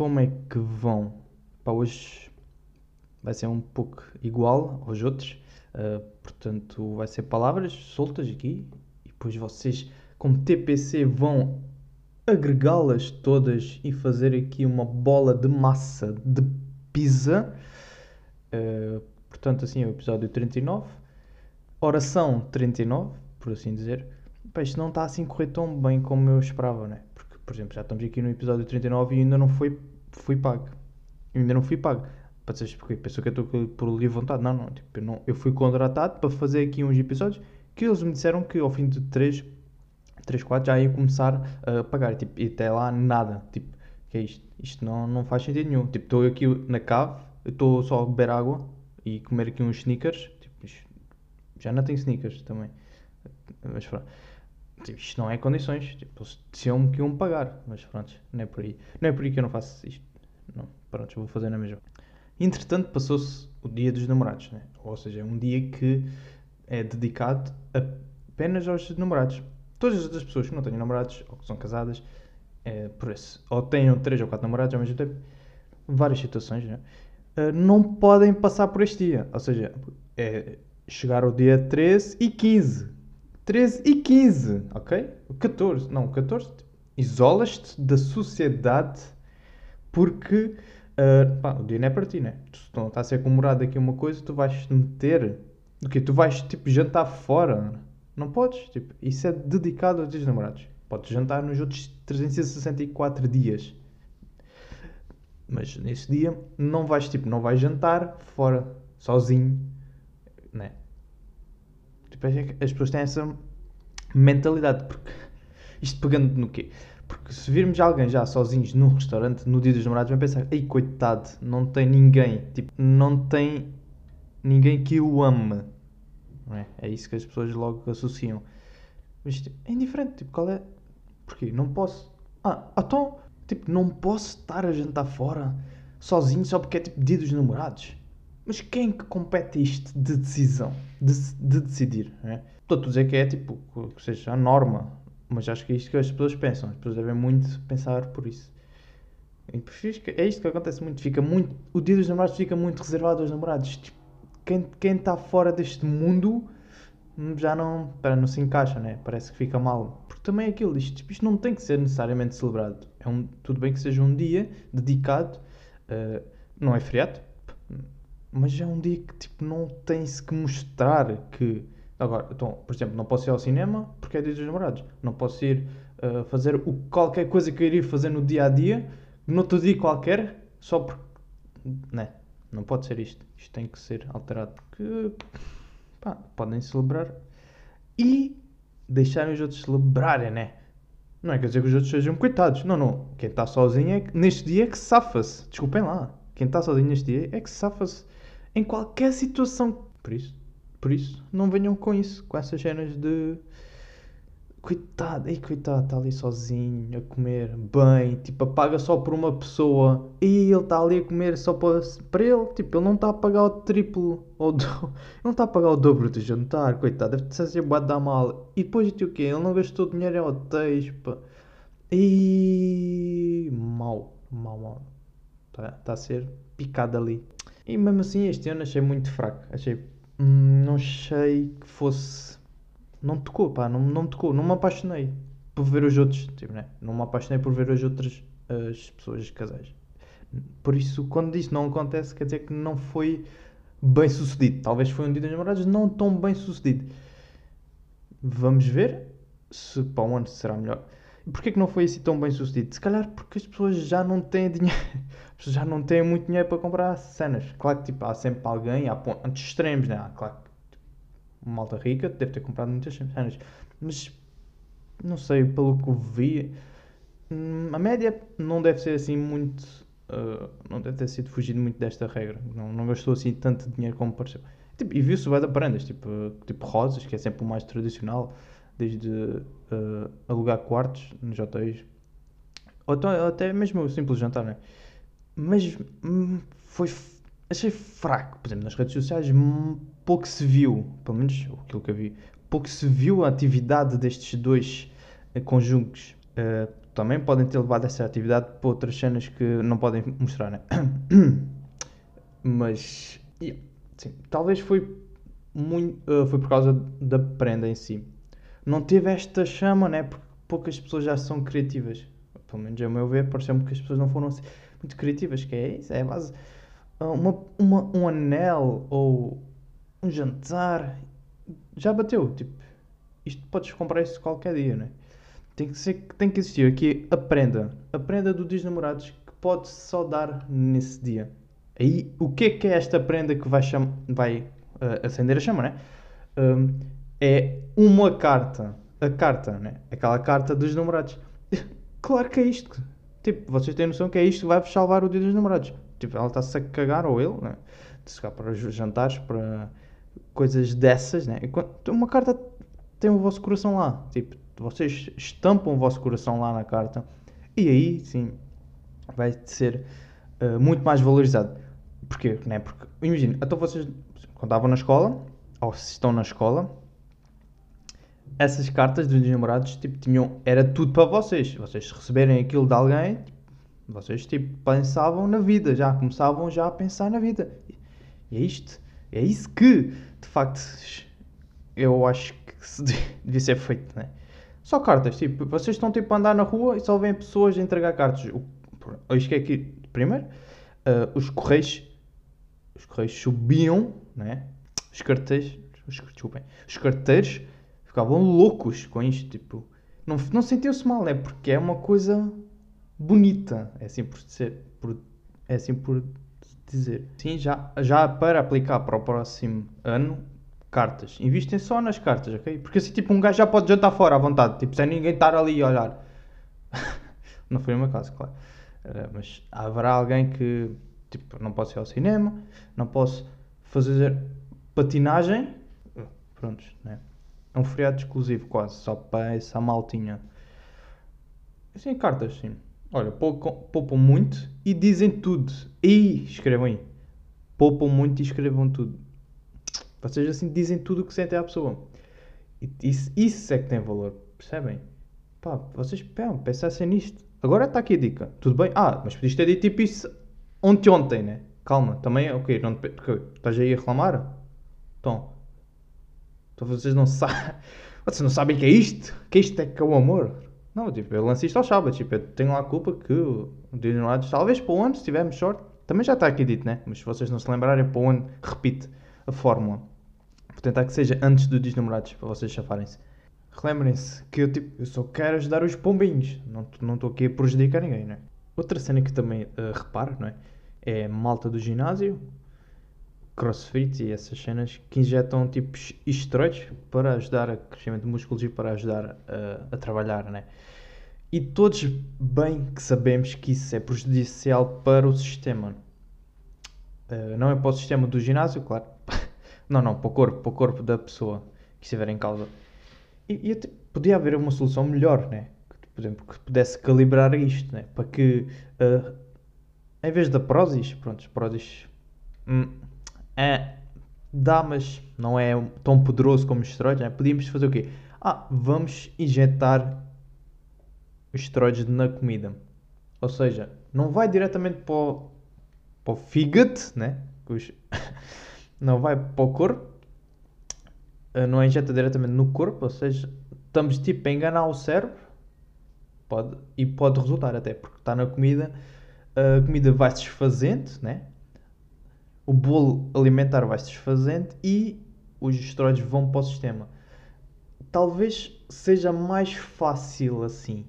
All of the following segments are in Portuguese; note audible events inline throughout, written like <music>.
como é que vão? Pá, hoje vai ser um pouco igual aos outros, uh, portanto, vai ser palavras soltas aqui e depois vocês, como TPC, vão agregá-las todas e fazer aqui uma bola de massa de pizza. Uh, portanto, assim é o episódio 39. Oração 39, por assim dizer. Pá, isto não está assim correr tão bem como eu esperava, né? Porque, por exemplo, já estamos aqui no episódio 39 e ainda não foi, fui pago. Eu ainda não fui pago. Para dizer porque pensou que eu estou por livre vontade. Não, não. Tipo, eu, não. eu fui contratado para fazer aqui uns episódios que eles me disseram que ao fim de 3, 3 4 já ia começar a pagar. Tipo, e até lá nada. Tipo, que é isto? Isto não, não faz sentido nenhum. Tipo, estou aqui na cave, estou só a beber água e comer aqui uns sneakers. Tipo, já não tenho sneakers também. Mas pronto. Tipo, isto não é condições. Tipo, eles diziam-me que iam pagar. Mas pronto, não é por aí. Não é por aí que eu não faço isto. Não, pronto, vou fazer na mesma. Entretanto, passou-se o dia dos namorados, né? Ou seja, é um dia que é dedicado apenas aos namorados. Todas as pessoas que não têm namorados ou que são casadas, é, por isso, ou tenham três ou quatro namorados ao mesmo tempo, várias situações, né? Uh, não podem passar por este dia. Ou seja, é chegar o dia 13 e 15 13 e 15, ok? 14, não, 14. Isolas-te da sociedade porque uh, pá, o dia não é para ti, né? Se não está a ser comemorado aqui uma coisa, tu vais te meter. Tu vais tipo jantar fora. Não podes. Tipo, isso é dedicado aos teus namorados. Podes jantar nos outros 364 dias. Mas nesse dia não vais tipo, não vais jantar fora, sozinho, né? É as pessoas têm essa mentalidade. Porque isto pegando no quê? Porque se virmos alguém já sozinhos num restaurante no dia dos namorados, vão pensar: ei, coitado, não tem ninguém. Tipo, não tem ninguém que o ame. É? é isso que as pessoas logo associam. Mas tipo, é indiferente. Tipo, qual é. Porquê? Não posso. Ah, então, tipo, não posso estar a jantar fora sozinho só porque é tipo dia dos namorados. Mas quem que compete isto de decisão? De, de decidir, não é? Estou a dizer que é tipo, que seja a norma, mas acho que é isto que as pessoas pensam. As pessoas devem muito pensar por isso. É isto que acontece muito. Fica muito o dia dos namorados fica muito reservado aos namorados. Tipo, quem, quem está fora deste mundo já não, para, não se encaixa, né? Parece que fica mal. Porque também é aquilo, isto, tipo, isto não tem que ser necessariamente celebrado. É um, tudo bem que seja um dia dedicado, uh, não é feriado, mas é um dia que tipo, não tem-se que mostrar que. Agora, então, por exemplo, não posso ir ao cinema porque é dia dos namorados. Não posso ir uh, fazer o, qualquer coisa que eu iria fazer no dia a dia, no outro dia qualquer, só porque. Né? Não pode ser isto. Isto tem que ser alterado. Porque. Pá, podem celebrar e deixarem os outros celebrarem, né? Não é quer dizer que os outros sejam coitados. Não, não. Quem está sozinho é que, neste dia é que safa-se. Desculpem lá. Quem está sozinho neste dia é que safa-se em qualquer situação. Por isso, por isso, não venham com isso, com essas cenas de coitado, ei, coitado, está ali sozinho a comer bem, tipo, paga só por uma pessoa e ele está ali a comer só para, para ele, tipo, ele não está a pagar o triplo, ou do, <laughs> ele não está a pagar o dobro do jantar, coitado, deve ser assim, bate da mal. E depois, o quê? Ele não gastou dinheiro em hotéis, pá. E mal, mal, mal. Está tá a ser picado ali. E mesmo assim, este ano achei muito fraco. Achei. Não achei que fosse. Não me tocou, pá, não, não me tocou. Não me apaixonei por ver os outros. Tipo, né? Não me apaixonei por ver as outras as pessoas, casais. Por isso, quando isso não acontece, quer dizer que não foi bem sucedido. Talvez foi um dia dos namorados não tão bem sucedido. Vamos ver se para o ano será melhor. Porquê que não foi assim tão bem sucedido? Se calhar porque as pessoas já não têm dinheiro. <laughs> As pessoas já não têm muito dinheiro para comprar cenas. Claro que tipo, há sempre alguém, há pontos extremos, né? Claro que tipo, malta rica deve ter comprado muitas cenas. Mas não sei, pelo que eu vi, hum, a média não deve ser assim muito. Uh, não deve ter sido fugido muito desta regra. Não, não gastou assim tanto dinheiro como pareceu. Tipo, e viu-se vai de prendas, tipo, tipo rosas, que é sempre o mais tradicional desde uh, alugar quartos nos hotéis, ou então, até mesmo o simples jantar, né? Mas hum, foi. Achei fraco, por exemplo, nas redes sociais hum, pouco se viu, pelo menos aquilo que eu vi, pouco se viu a atividade destes dois uh, conjuntos. Uh, também podem ter levado essa atividade para outras cenas que não podem mostrar, né? <coughs> Mas, yeah, sim, talvez foi, muito, uh, foi por causa da prenda em si. Não teve esta chama, né? Porque poucas pessoas já são criativas. Pelo menos, a meu ver, pareceu-me que as pessoas não foram assim, muito criativas, que é isso, é base. Uma, uma, um anel ou um jantar já bateu, tipo, isto podes comprar isso qualquer dia, né? Tem que, ser, tem que existir aqui a prenda. A prenda do Dias Namorados que pode só dar nesse dia. Aí, o que é que é esta prenda que vai, cham vai uh, acender a chama, né? Um, é uma carta. A carta, né? Aquela carta dos namorados. <laughs> claro que é isto. Tipo, vocês têm noção que é isto que vai salvar o dia dos namorados. Tipo, ela está-se a cagar, ou ele, né? De chegar para os jantares, para coisas dessas, né? Uma carta tem o vosso coração lá. Tipo, vocês estampam o vosso coração lá na carta. E aí, sim, vai ser uh, muito mais valorizado. Porquê? Né? Porque, imagina, então vocês, quando estavam na escola, ou se estão na escola, essas cartas dos namorados, tipo, tinham, era tudo para vocês. Vocês receberem aquilo de alguém, vocês, tipo, pensavam na vida, já começavam já a pensar na vida. E é isto, é isso que, de facto, eu acho que <laughs> devia ser feito, né? Só cartas, tipo, vocês estão, tipo, a andar na rua e só vêm pessoas a entregar cartas. O, isto que é aqui, primeiro, uh, os correios, os correios subiam, né? Os carteiros, os, desculpem, os carteiros ficavam loucos com isto, tipo, não, não sentiam-se mal, é porque é uma coisa bonita, é assim por ser, por, é assim por dizer. Sim, já, já para aplicar para o próximo ano, cartas. Investem só nas cartas, ok? Porque assim, tipo, um gajo já pode jantar fora à vontade, tipo, sem ninguém estar ali a olhar. <laughs> não foi o meu caso, claro. Uh, mas haverá alguém que, tipo, não posso ir ao cinema, não posso fazer patinagem. Prontos, né? É um feriado exclusivo quase, só para essa maltinha. Assim, cartas, sim. Olha, poupam muito e dizem tudo. E escrevam aí. Poupam muito e escrevam tudo. Vocês assim dizem tudo o que sentem à pessoa. Isso, isso é que tem valor. Percebem? Pá, vocês pão, pensassem nisto. Agora está aqui a dica. Tudo bem? Ah, mas podias ter dito tipo isso ontem, ontem, né? Calma, também, ok. Não, estás aí a reclamar? Então, então vocês não sabem. <laughs> Vocês não sabem que é isto? Que isto é que é o amor? Não, tipo, eu lanço isto ao sábado. Tipo, eu tenho lá a culpa que o dos talvez para o ano, se tivermos sorte, também já está aqui dito, né? Mas se vocês não se lembrarem, para o ano, repite a fórmula. Vou tentar que seja antes do Dia Namorados, para vocês chafarem-se. Relembrem-se que eu, tipo, eu só quero ajudar os pombinhos. Não estou aqui a prejudicar ninguém, né? Outra cena que também uh, reparo, não é? É malta do ginásio crossfit e essas cenas que injetam tipo esteroides para ajudar a crescimento de músculos e para ajudar a, a trabalhar, né? E todos bem que sabemos que isso é prejudicial para o sistema. Uh, não é para o sistema do ginásio, claro. <laughs> não, não, para o corpo, para o corpo da pessoa que estiver em causa. E, e podia haver uma solução melhor, né? Por exemplo, que pudesse calibrar isto, né? Para que, uh, em vez da Prozis, pronto, Prozis... Hum, é, dá, mas não é tão poderoso como os esteroides, né? podíamos fazer o quê? Ah, vamos injetar os na comida. Ou seja, não vai diretamente para o, para o fígado, né? <laughs> Não vai para o corpo, eh, não injeta diretamente no corpo, ou seja, estamos tipo a enganar o cérebro pode, e pode resultar até, porque está na comida, a comida vai se desfazendo, né? O bolo alimentar vai se desfazendo e os esteroides vão para o sistema. Talvez seja mais fácil assim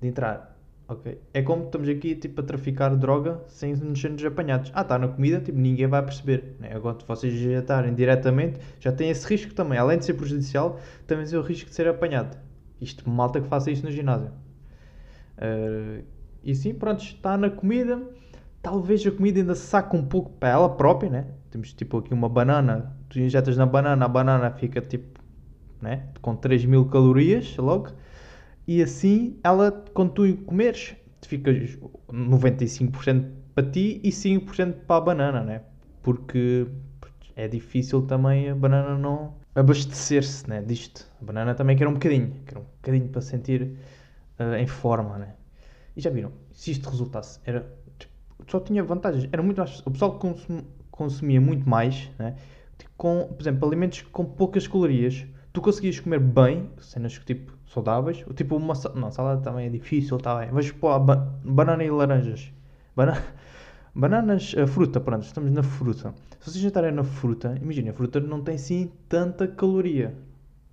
de entrar. Ok? É como estamos aqui tipo, a traficar droga sem nos sermos apanhados. Ah, está na comida, tipo, ninguém vai perceber. Né? Agora, vocês injetarem diretamente, já tem esse risco também. Além de ser prejudicial, também tem o risco de ser apanhado. Isto, malta que faça isto no ginásio. Uh, e sim, pronto, está na comida talvez a comida ainda saca um pouco para ela própria, né? Temos tipo aqui uma banana, tu injetas na banana, a banana fica tipo, né? Com 3 mil calorias logo. E assim, ela, quando tu comeres, ficas 95% para ti e 5% para a banana, né? Porque é difícil também a banana não abastecer-se, né? Disto. A banana também quer um bocadinho, quer um bocadinho para sentir uh, em forma, né? E já viram, se isto resultasse, era, só tinha vantagens, era muito mais, o pessoal consum, consumia muito mais, né? com, por exemplo, alimentos com poucas calorias, tu conseguias comer bem, cenas tipo saudáveis, tipo uma não, salada também é difícil, tá bem, mas pô, ba banana e laranjas, Bana <laughs> bananas, a fruta, pronto, estamos na fruta. Se vocês jantarem na fruta, imagina, a fruta não tem sim tanta caloria,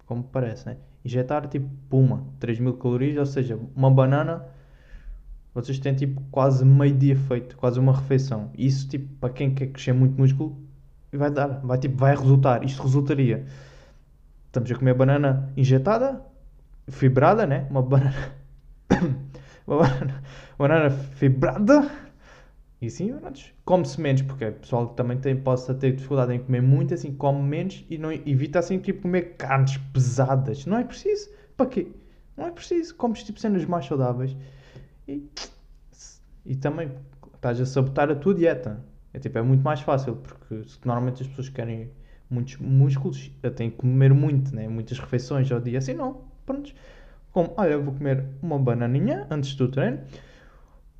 como parece, né? Injetar tipo, puma, 3000 calorias, ou seja, uma banana, vocês têm tipo quase meio dia feito, quase uma refeição. Isso tipo, para quem quer crescer muito músculo, vai dar, vai tipo, vai resultar, isto resultaria. Estamos a comer banana injetada, fibrada, né? Uma banana, <coughs> uma banana, banana fibrada, e sim, come-se menos, porque o pessoal também tem, possa ter dificuldade em comer muito, assim, come menos e não evita assim, tipo, comer carnes pesadas. Não é preciso. Para quê? Não é preciso. Comes tipo cenas mais saudáveis e, e também estás a sabotar a tua dieta. É tipo, é muito mais fácil, porque normalmente as pessoas querem muitos músculos, têm que comer muito, né? muitas refeições ao dia. Assim não, pronto. Como, olha, vou comer uma bananinha antes do treino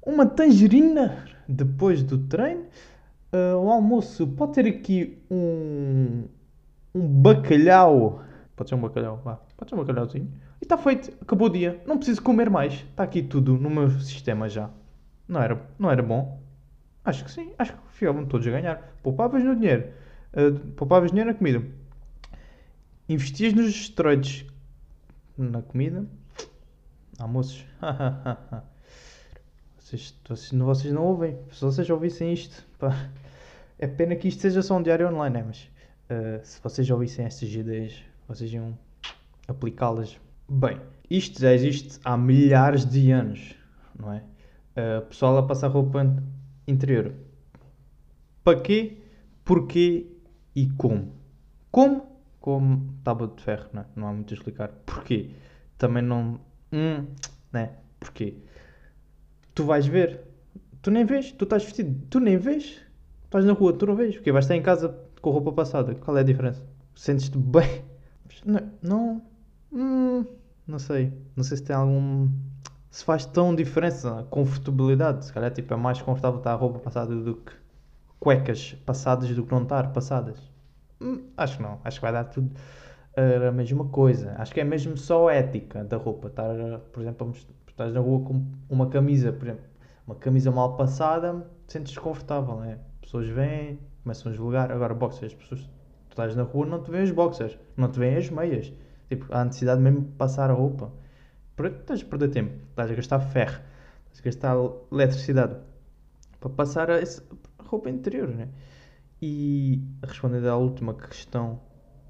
uma tangerina depois do treino. Uh, o almoço pode ter aqui um, um bacalhau. Pode ser um bacalhau, vá. Pode ser um bacalhauzinho. E está feito, acabou o dia. Não preciso comer mais. Está aqui tudo no meu sistema já. Não era, não era bom? Acho que sim. Acho que ficavam todos a ganhar. Poupavas no dinheiro. Uh, poupavas dinheiro na comida. Investias nos esteroides na comida. Almoços. <laughs> Vocês, vocês, vocês não ouvem. Se vocês ouvissem isto, pá, é pena que isto seja só um diário online, né? mas uh, se vocês ouvissem estas ideias, vocês iam aplicá-las bem. Isto já existe há milhares de anos, não é? Uh, pessoal a passar roupa interior. Para quê? Porquê e como? Como? Como tábua de ferro, não, é? não há muito a explicar. Porquê? Também não. Hum, né? Porquê? tu vais ver. Tu nem vês, tu estás vestido, tu nem vês. Estás na rua, tu não vês. Porque vais estar em casa com roupa passada. Qual é a diferença? Sentes-te bem? Não, não, hum, não sei. Não sei se tem algum. Se faz tão diferença a confortabilidade. Se calhar tipo, é mais confortável estar a roupa passada do que cuecas passadas do que não estar passadas. Hum, acho que não. Acho que vai dar tudo a mesma coisa. Acho que é mesmo só a ética da roupa. Estar, por exemplo, estás na rua com uma camisa, por exemplo, uma camisa mal passada, sentes desconfortável, né? Pessoas vêm, começam a julgar. Agora, boxers, pessoas, tu estás na rua, não te vêem os boxers, não te vêem as meias. Tipo, há necessidade mesmo de passar a roupa. Estás a perder tempo, estás a gastar ferro, estás a gastar eletricidade para passar a, essa roupa interior, né? E respondendo à última questão,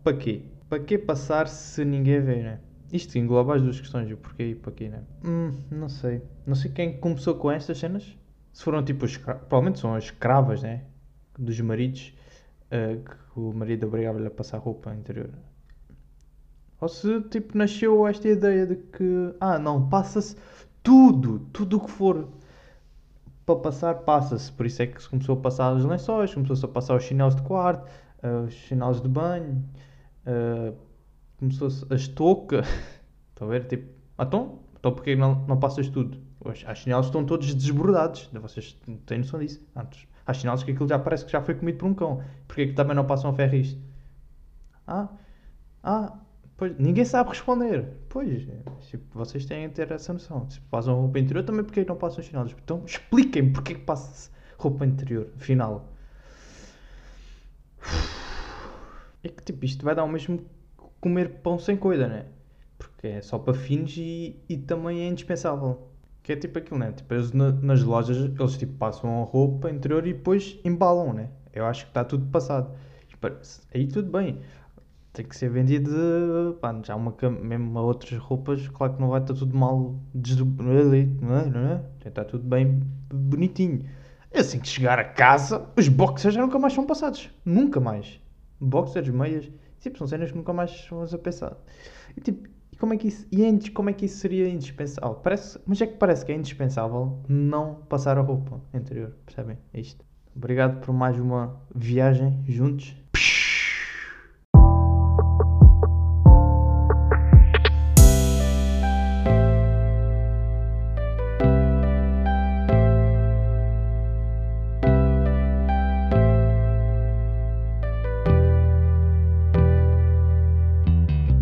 para quê? Para que passar se ninguém vê, né? Isto engloba as duas questões, o porquê e para quê, né? Hum, não sei. Não sei quem começou com estas cenas. Se foram tipo, escra... provavelmente são as escravas, né? Dos maridos, uh, que o marido obrigava-lhe a passar roupa interior. Ou se tipo nasceu esta ideia de que, ah, não, passa-se tudo, tudo o que for para passar, passa-se. Por isso é que se começou a passar os lençóis, começou-se a passar os chinelos de quarto, uh, os chinelos de banho. Uh, começou-se a estoca. <laughs> Estão a ver? Tipo, então, então porquê não, não passas tudo? Hoje, as chinelos estão todos desbordados. Vocês têm noção disso? Antes, há chinelos que aquilo já parece que já foi comido por um cão. Porquê que também não passam a ferro isto? Ah, ah, pois, ninguém sabe responder. Pois, tipo, vocês têm que ter essa noção. Se passam roupa interior, também porquê que não passam chinelos? Então, expliquem-me porquê que passa roupa interior, afinal. É que, tipo, isto vai dar o mesmo comer pão sem coisa, né? Porque é só para fins e, e também é indispensável. Que é tipo aquilo, né? Tipo, eles na, nas lojas, eles tipo passam a roupa interior e depois embalam, né? Eu acho que está tudo passado. Aí tudo bem. Tem que ser vendido, pá, já uma, mesmo a outras roupas, claro que não vai estar tudo mal desdobrado, não é? Não é? Está tudo bem bonitinho. Assim que chegar a casa, os boxers já nunca mais são passados. Nunca mais. Boxers, meias. Tipo, são cenas que nunca mais vamos a pensar. E tipo, e como é que isso, e como é que isso seria indispensável? Parece, mas é que parece que é indispensável não passar a roupa interior, percebem? É isto. Obrigado por mais uma viagem juntos